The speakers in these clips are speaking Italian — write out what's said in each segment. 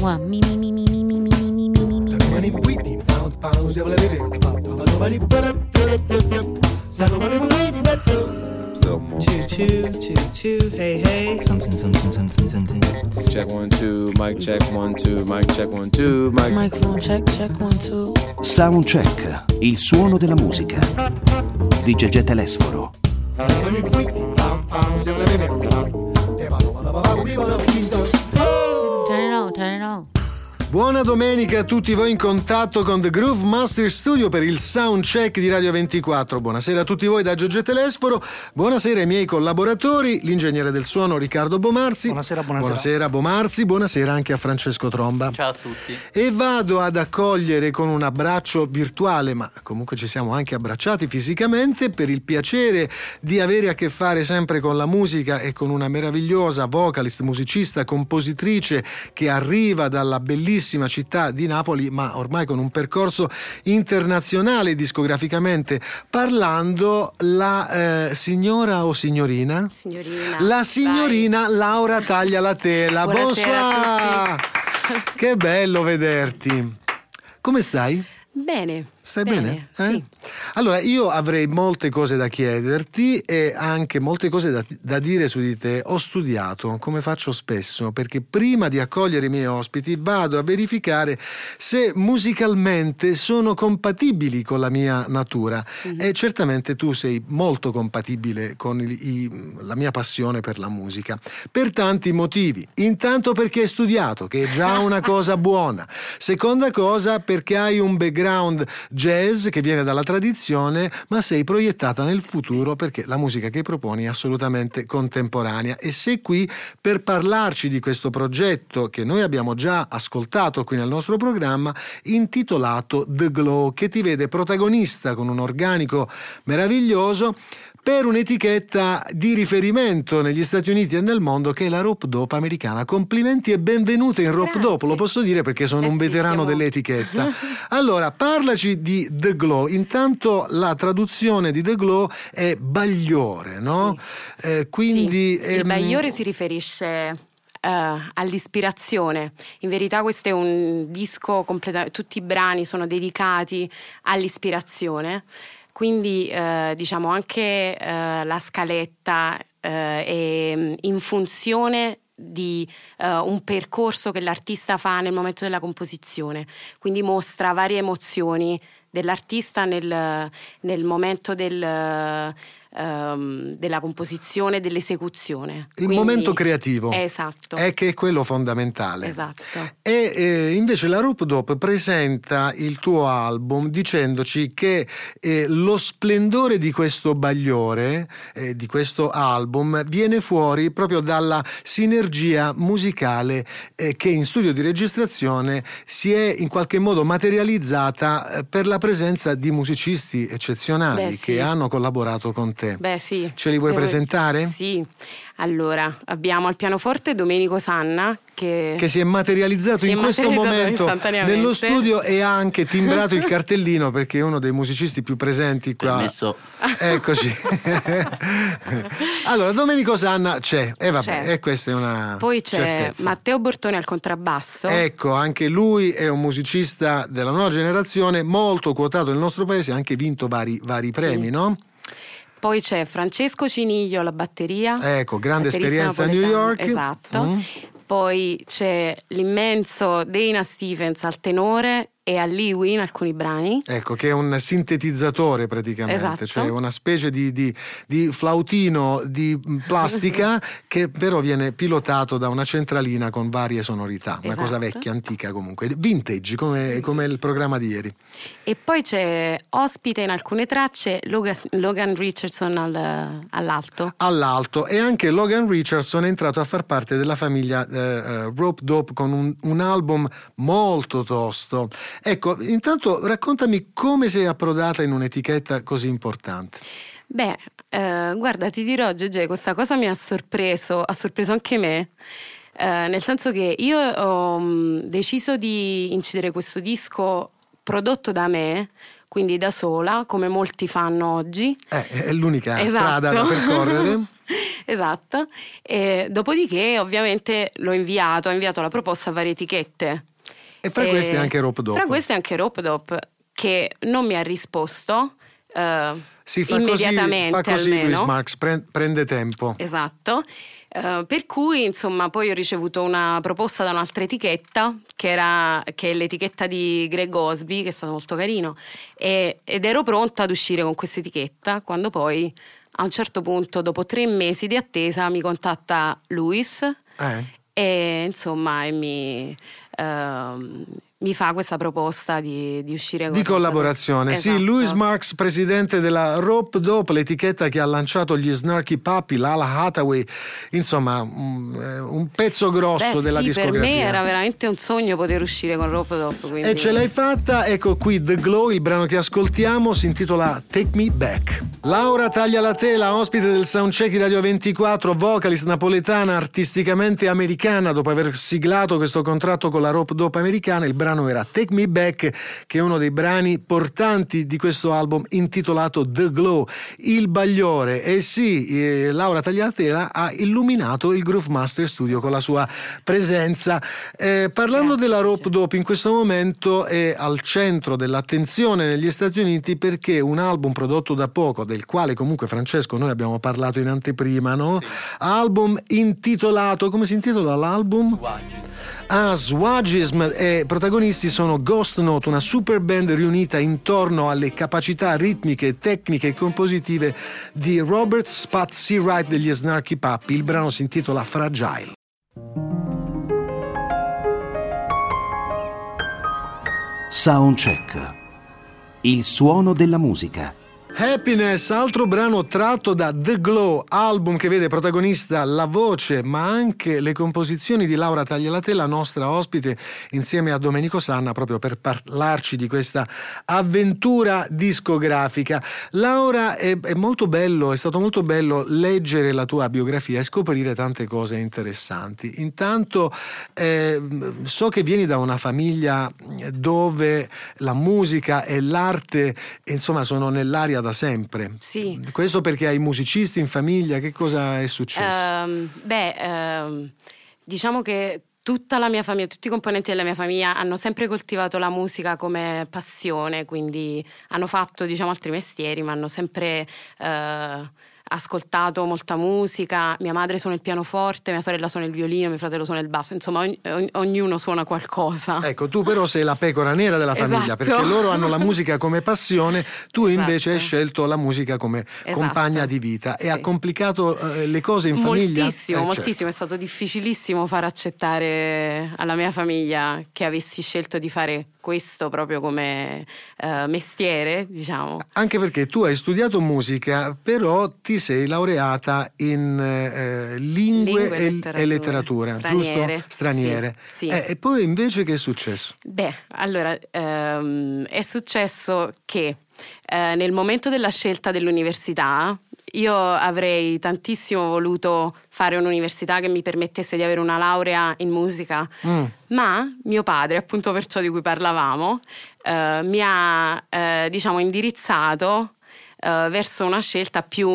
Mua, mi, mi, mi, mi, mi, mi, mi, mi, mi, mi, mi, mi. Choo choo, choo choo, hey hey. Something, something, something, something. Check one, two, mic check one, two, mic check one, two, mic. Microphone check, check one, two. Soundcheck, il suono della musica. Di Gegè Telesforo. Turn Buona domenica a tutti voi in contatto con The Groove Master Studio per il soundcheck di Radio 24. Buonasera a tutti voi da Giorgio Telesporo. Buonasera ai miei collaboratori, l'ingegnere del suono Riccardo Bomarzi. Buonasera, buonasera. Buonasera Bomarzi, buonasera anche a Francesco Tromba. Ciao a tutti. E vado ad accogliere con un abbraccio virtuale, ma comunque ci siamo anche abbracciati fisicamente, per il piacere di avere a che fare sempre con la musica e con una meravigliosa vocalist, musicista, compositrice che arriva dalla bellissima città di Napoli, ma ormai con un percorso internazionale discograficamente parlando, la eh, signora o signorina? Signorina. La signorina Laura taglia la tela. Buonasera! Che bello vederti. Come stai? Bene. Stai bene? Eh? Sì. Allora, io avrei molte cose da chiederti e anche molte cose da, da dire su di te. Ho studiato, come faccio spesso, perché prima di accogliere i miei ospiti vado a verificare se musicalmente sono compatibili con la mia natura. Mhm. E certamente tu sei molto compatibile con il- i- la mia passione per la musica. Per tanti motivi. Intanto perché hai studiato, che è già una cosa buona. Seconda cosa perché hai un background jazz che viene dalla tradizione, ma sei proiettata nel futuro perché la musica che proponi è assolutamente contemporanea. E sei qui per parlarci di questo progetto che noi abbiamo già ascoltato qui nel nostro programma, intitolato The Glow, che ti vede protagonista con un organico meraviglioso per un'etichetta di riferimento negli Stati Uniti e nel mondo che è la Rope Dope americana. Complimenti e benvenute in Rope. Dope, lo posso dire perché sono Eh un sì, veterano siamo- dell'etichetta. Allora, parlaci di The Glow. Intanto la traduzione di The Glow è bagliore, no? Eh, quindi Sì, il ehm, bagliore si riferisce eh, all'ispirazione. In verità questo è un disco completamente, tutti i brani sono dedicati all'ispirazione, quindi eh, diciamo anche eh, la scaletta eh, è mm, in funzione di eh, un percorso che l'artista fa nel momento della composizione, quindi mostra varie emozioni dell'artista nel, nel momento del, ehm, della composizione e dell'esecuzione. il Quindi- momento creativo Esatto. è che è quello fondamentale. Esatto. E eh, invece la Rope Dope presenta il tuo album dicendoci che eh, lo splendore di questo bagliore, eh, di questo album, viene fuori proprio dalla sinergia musicale eh, che in studio di registrazione si è in qualche modo materializzata eh, per la presenza di musicisti eccezionali Beh, sì. che hanno collaborato con te. Beh, sì. Ce li vuoi Devo- presentare? Sì. Allora, abbiamo al pianoforte Domenico Sanna che, che si è materializzato Si è in questo materializzato momento nello studio e ha anche timbrato il cartellino perché è uno dei musicisti più presenti qua. Permesso. Eccoci. allora, Domenico Sanna c'è, e vabbè, C'è. e questa è una poi c'è certezza. Matteo Bortoni al contrabbasso. Ecco, anche lui è un musicista della nuova generazione, molto quotato nel nostro paese, ha anche vinto vari, vari premi, no? Poi c'è Francesco Ciniglio alla batteria. Ecco, grande esperienza a New York. Esatto. Mm. Poi c'è l'immenso Dana Stevens al tenore e a Lee in alcuni brani. Ecco, che è un sintetizzatore praticamente, Esatto. cioè una specie di, di- di flautino di plastica che però viene pilotato da una centralina con varie sonorità, una cosa Esatto. vecchia, antica comunque, vintage come, come il programma di ieri. E poi c'è ospite in alcune tracce Logan, Logan Richardson al- all'alto. All'alto e anche Logan Richardson è entrato a far parte della famiglia eh, eh, Rope Dope con un, un album molto tosto. Ecco, intanto raccontami come sei approdata in un'etichetta così importante. Beh, eh, guarda, ti dirò, Gege, questa cosa mi ha sorpreso, ha sorpreso anche me. eh, nel senso che io ho mm, deciso di incidere questo disco prodotto da me, quindi da sola, come molti fanno oggi. Eh, è l'unica Esatto. strada da percorrere. esatto. E dopodiché, ovviamente, l'ho inviato, ho inviato la proposta a varie etichette. E fra E- queste anche Rope Dope. Fra queste anche Rope Dope, che non mi ha risposto. eh, Si fa così, immediatamente fa così almeno. Luis Marx, pre- prende tempo. Esatto. Eh, per cui insomma poi ho ricevuto una proposta da un'altra etichetta che, era, che è l'etichetta di Greg Osby che è stato molto carino e- ed ero pronta ad uscire con questa etichetta quando poi a un certo punto dopo tre mesi di attesa mi contatta Luis Eh? e insomma e mi, ehm, mi fa questa proposta di, di uscire con Di collaborazione, Esatto. sì, Louis Marx, presidente della Rope Dope, l'etichetta che ha lanciato gli Snarky Puppy, l'Ala Hathaway, insomma un, eh, un pezzo grosso Beh, della sì, discografia. per me era veramente un sogno poter uscire con Rope Dope quindi... E ce l'hai fatta, ecco qui The Glow, il brano che ascoltiamo si intitola Take Me Back. Laura taglia la tela, ospite del soundcheck di Radio 24, vocalist napoletana, artisticamente americana, dopo aver siglato questo contratto con la Rope Dope americana, il brano era Take Me Back, che è uno dei brani portanti di questo album intitolato The Glow, il bagliore. E sì, eh, Laura Tagliatela ha illuminato il Groove Master Studio con la sua presenza. Eh, parlando della. Rope Dope in questo momento è al centro dell'attenzione negli Stati Uniti perché un album prodotto da poco, del quale comunque Francesco noi abbiamo parlato in anteprima, no? Album intitolato, come si intitola l'album? Ah, Swagism e protagonisti sono Ghost Note, una super band riunita intorno alle capacità ritmiche, tecniche e compositive di Robert Spat Seawright degli Snarky Puppy. Il brano si intitola Fragile. Soundcheck. Il suono della musica. Happiness, altro brano tratto da The Glow, album che vede protagonista la voce, ma anche le composizioni di Laura Taglialatè, la nostra ospite, insieme a Domenico Sanna, proprio per parlarci di questa avventura discografica. Laura, è, è molto bello, è stato molto bello leggere la tua biografia e scoprire tante cose interessanti. Intanto eh, so che vieni da una famiglia dove la musica e l'arte, insomma, sono nell'aria da sempre. Sì. Questo perché hai musicisti in famiglia, che cosa è successo? Ehm, beh, ehm, diciamo che tutta la mia famiglia, tutti i componenti della mia famiglia hanno sempre coltivato la musica come passione, quindi hanno fatto diciamo altri mestieri, ma hanno sempre eh, ascoltato molta musica. Mia madre suona il pianoforte, mia sorella suona il violino, mio fratello suona il basso, insomma ogni- ognuno suona qualcosa. Ecco, tu però sei la pecora nera della famiglia, Esatto. perché loro hanno la musica come passione, tu Esatto. invece hai scelto la musica come Esatto. compagna di vita e Sì. ha complicato eh, le cose in famiglia? Moltissimo, Eh, certo. moltissimo. È stato difficilissimo far accettare alla mia famiglia che avessi scelto di fare questo proprio come eh, mestiere, diciamo. Anche perché tu hai studiato musica, però ti sei laureata in eh, lingue, Lingue e letterature. e letteratura, Straniere, giusto? Straniere. sì, sì. Eh, e poi invece che è successo? Beh, allora ehm, è successo che eh, nel momento della scelta dell'università io avrei tantissimo voluto fare un'università che mi permettesse di avere una laurea in musica, Mm. ma mio padre, appunto per ciò di cui parlavamo, eh, mi ha eh, diciamo indirizzato eh, verso una scelta più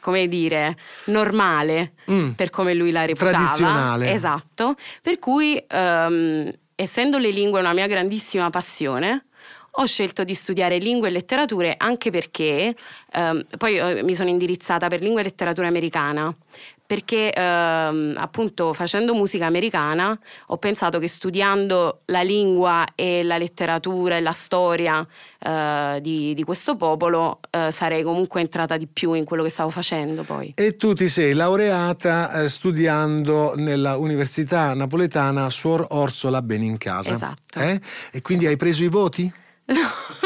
come dire, normale Mm. per come lui la reputava. Tradizionale. Esatto. Per cui, ehm, essendo le lingue una mia grandissima passione, ho scelto di studiare lingue e letterature anche perché ehm, poi eh, mi sono indirizzata per lingua e letteratura americana. Perché ehm, appunto facendo musica americana ho pensato che studiando la lingua e la letteratura e la storia eh, di, di questo popolo eh, sarei comunque entrata di più in quello che stavo facendo poi. E tu ti sei laureata eh, studiando nella Università Napoletana Suor Orsola Benincasa. Esatto. Eh? E quindi hai preso i voti?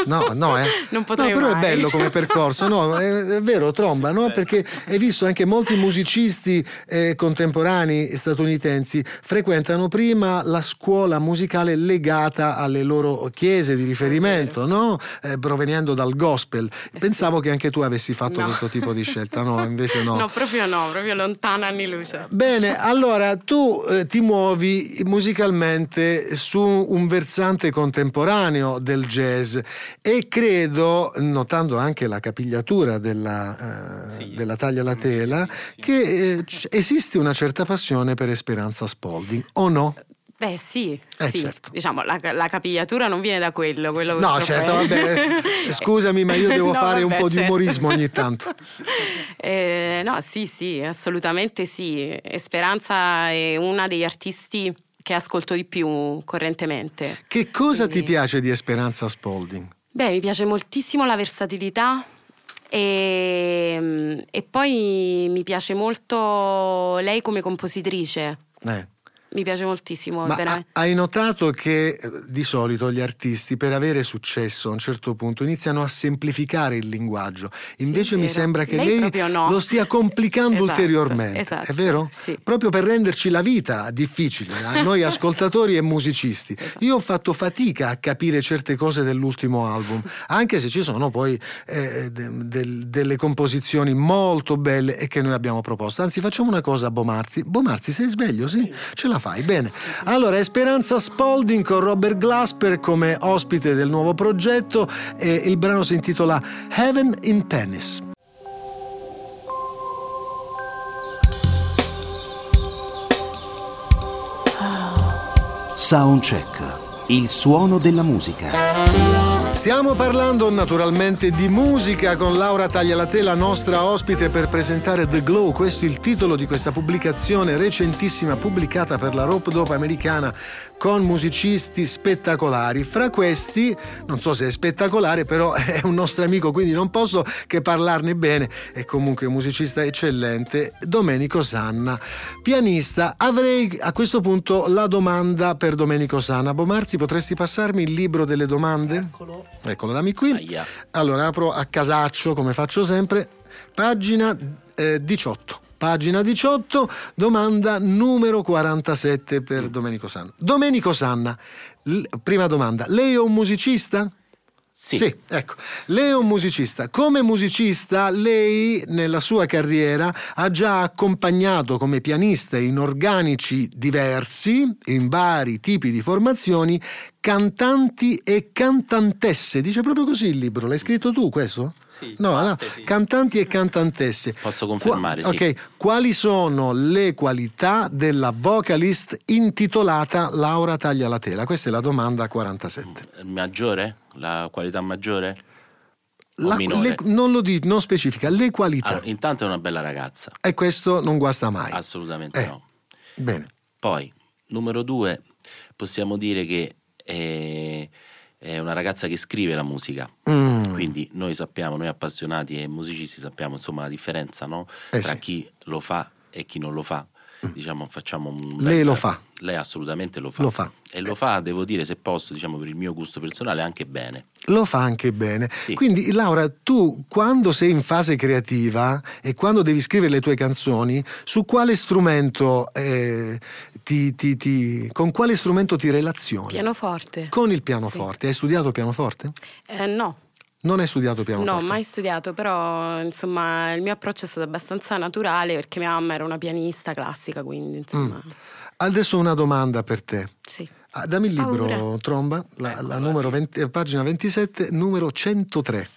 No, no, eh. Non potrei No, però mai. è bello come percorso, no, è, è vero, tromba, no? Perché hai visto anche molti musicisti eh, contemporanei statunitensi frequentano prima la scuola musicale legata alle loro chiese di riferimento, no? Eh, provenendo dal gospel. Pensavo che anche tu avessi fatto No. questo tipo di scelta, no, invece no. No, proprio no, proprio lontana anni luce. Bene, allora tu eh, ti muovi musicalmente su un versante contemporaneo del jazz. Jazz e credo, notando anche la capigliatura della, eh, della taglia alla tela, che eh, c- esiste una certa passione per Esperanza Spalding, o no? Beh sì, Eh, sì. certo. diciamo la, la capigliatura non viene da quello, quello No, certo, vabbè, scusami, ma io devo No, fare un vabbè, po' di certo. umorismo ogni tanto. Eh, no, sì, sì, assolutamente sì. Speranza è una degli artisti che ascolto di più correntemente. Che cosa ti Quindi- piace di Esperanza Spalding? Beh, mi piace moltissimo la versatilità e, e poi mi piace molto lei come compositrice. Eh. Mi piace moltissimo, ha- hai notato che eh, di solito gli artisti per avere successo a un certo punto iniziano a semplificare il linguaggio, invece è mi sembra che Lei lei, no. lo stia complicando Esatto, ulteriormente, esatto, è vero? sì. Proprio per renderci la vita difficile a noi ascoltatori e musicisti. Esatto. Io ho fatto fatica a capire certe cose dell'ultimo album, anche se ci sono poi eh, de- del- delle composizioni molto belle e che noi abbiamo proposto. Anzi, facciamo una cosa a Bomarzi. Bomarzi, sei sveglio? Sì, ce la fai, bene. Allora, Esperanza Spalding con Robert Glasper come ospite del nuovo progetto e il brano si intitola Heaven in Penis. Soundcheck. Il suono della musica. Stiamo parlando naturalmente di musica con Laura Taglialatè, la nostra ospite per presentare The Glow. Questo è il titolo di questa pubblicazione recentissima pubblicata per la Rope Dope americana con musicisti spettacolari. Fra questi, non so se è spettacolare, però è un nostro amico, quindi non posso che parlarne bene. È comunque un musicista eccellente, Domenico Sanna, pianista. Avrei a questo punto la domanda per Domenico Sanna. Bomarzi, potresti passarmi il libro delle domande? Eccolo. Eccolo, dammi qui. Aia. Allora apro a casaccio come faccio sempre, pagina eh, 18. Pagina 18, domanda numero 47 per Domenico Sanna. Domenico Sanna, l- prima domanda, lei è un musicista? Sì. ecco. Lei è un musicista. Come musicista, lei nella sua carriera ha già accompagnato come pianista in organici diversi, in vari tipi di formazioni, cantanti e cantantesse. Dice proprio così il libro. L'hai scritto tu questo? Sì, No, no, parte sì. cantanti e cantantesse. Posso confermare, sì. Ok, quali sono le qualità della vocalist intitolata Laura Taglia la tela? Questa è la domanda 47. Maggiore? La qualità maggiore? La- minore? le- non lo dico, non specifica, le qualità. Allora, intanto è una bella ragazza, E questo non guasta mai. assolutamente Eh. no. Bene. Poi, numero due, possiamo dire che è, è una ragazza che scrive la musica. Mm. Quindi noi sappiamo, noi appassionati e musicisti sappiamo insomma la differenza no? Eh tra sì. chi lo fa e chi non lo fa. Diciamo, facciamo un bel- Lei lo fa. Lei assolutamente lo fa. Lo fa. E lo fa, devo dire, se posso, diciamo, per il mio gusto personale, anche bene. Lo fa anche bene. Sì. Quindi, Laura, tu quando sei in fase creativa e quando devi scrivere le tue canzoni, su quale strumento eh, ti, ti- ti- con quale strumento ti relazioni? Pianoforte. Con il pianoforte. Hai studiato pianoforte? Eh, no, Non hai studiato pianoforte? no, mai studiato, però insomma il mio approccio è stato abbastanza naturale perché mia mamma era una pianista classica, quindi insomma Mm. Adesso una domanda per te. sì. Ah, dammi il libro, Paura. Tromba, la, la numero 20 eh, pagina 27, numero 103.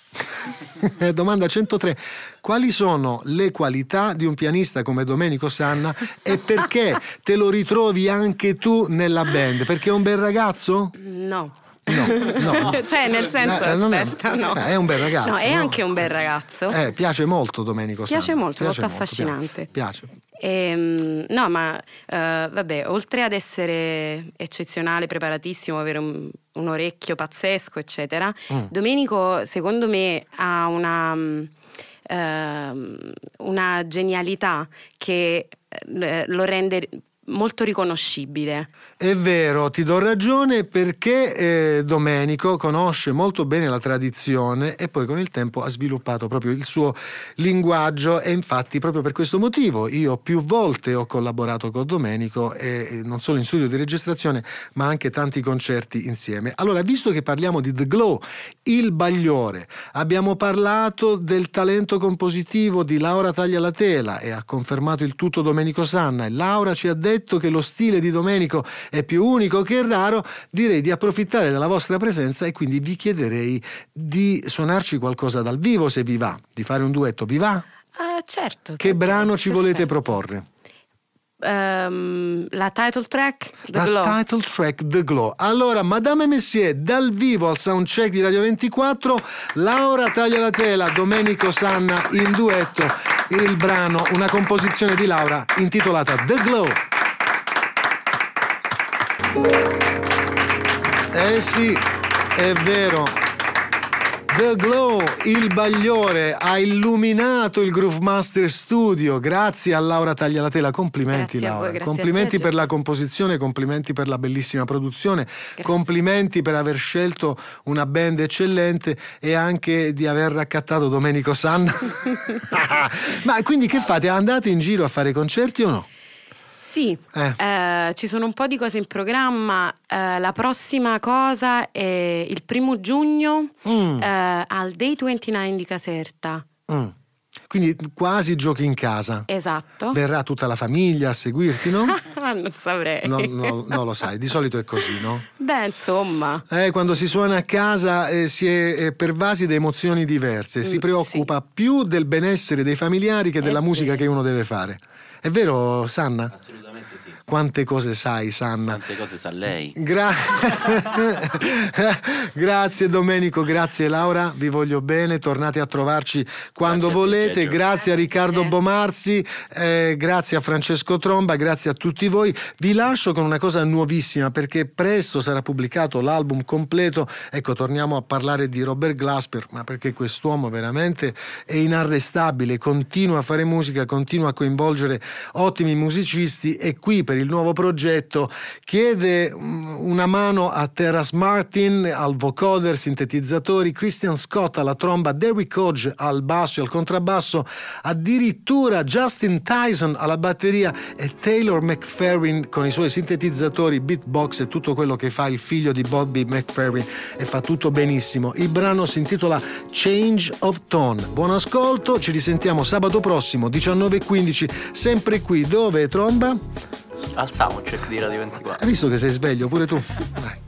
Eh, Domanda 103. Quali sono le qualità di un pianista come Domenico Sanna e perché te lo ritrovi anche tu nella band? Perché è un bel ragazzo? No. No, no. cioè, nel senso, Eh, non è- aspetta, no. eh, è un bel ragazzo, No, è no? anche un bel ragazzo. Eh, piace molto Domenico Piace Sanna. molto, molto affascinante. Piace. Ehm, no, ma eh, vabbè, oltre ad essere eccezionale, preparatissimo, avere un, un orecchio pazzesco, eccetera, Mm. Domenico, secondo me, ha una, ehm, una genialità che eh, lo rende molto riconoscibile. È vero, ti do ragione perché eh, Domenico conosce molto bene la tradizione e poi con il tempo ha sviluppato proprio il suo linguaggio e infatti proprio per questo motivo io più volte ho collaborato con Domenico e e non solo in studio di registrazione ma anche tanti concerti insieme. Allora, visto che parliamo di The Glow, il bagliore, abbiamo parlato del talento compositivo di Laura Taglia la Tela e ha confermato il tutto Domenico Sanna e Laura ci ha detto detto che lo stile di Domenico è più unico che raro, direi di approfittare della vostra presenza e quindi vi chiederei di suonarci qualcosa dal vivo se vi va, di fare un duetto, vi va? Ah, certo. Che brano ci volete perfetto. proporre? Ehm, la title track, The la Glow. title track The Glow. Allora, Madame Messier, dal vivo al soundcheck di Radio 24, Laura taglia la tela, Domenico Sanna in duetto, il brano, una composizione di Laura intitolata The Glow. Eh sì, è vero. The Glow, il bagliore, ha illuminato il Groove Master Studio. Grazie a Laura Taglialatela. Complimenti, Grazie Laura. voi, grazie complimenti per la composizione, complimenti per la bellissima produzione, complimenti per aver scelto una band eccellente e anche di aver raccattato Domenico Sanna. Ma quindi che fate? Andate in giro a fare concerti o no? Sì, Eh. eh, ci sono un po' di cose in programma. Eh, la prossima cosa è il primo giugno Mm. eh, al Day 29 di Caserta. Mm. Quindi quasi giochi in casa. Esatto. Verrà tutta la famiglia a seguirti, no? non saprei. No, no, no, lo sai, di solito è così, no? Beh, insomma. Eh, quando si suona a casa eh, si è eh, pervasi da emozioni diverse, si Mm, preoccupa più del benessere dei familiari che della musica che uno deve fare. È vero, Sanna? Assolutamente sì. Quante cose sai, Sanna? Tante cose sa lei. Gra- grazie Domenico, grazie Laura, vi voglio bene, tornate a trovarci quando Grazie a te, volete, grazie a Riccardo. Bomarzi, eh, grazie a Francesco Tromba, grazie a tutti voi. Vi lascio con una cosa nuovissima perché presto sarà pubblicato l'album completo, ecco torniamo a parlare di Robert Glasper, ma perché quest'uomo veramente è inarrestabile, continua a fare musica, continua a coinvolgere ottimi musicisti e qui per il nuovo progetto chiede mm, una mano a Terrace Martin al vocoder, sintetizzatori, Christian Scott alla tromba, Derrick Hodge al basso e al contrabbasso, addirittura Justin Tyson alla batteria e Taylor McFerrin con i suoi sintetizzatori, beatbox e tutto quello che fa il figlio di Bobby McFerrin e fa tutto benissimo. Il brano si intitola Change of Tone. Buon ascolto, ci risentiamo sabato prossimo 19.15 sempre qui dove tromba? Al soundcheck di Radio 24. Hai visto che sei sveglio pure tu? Dai.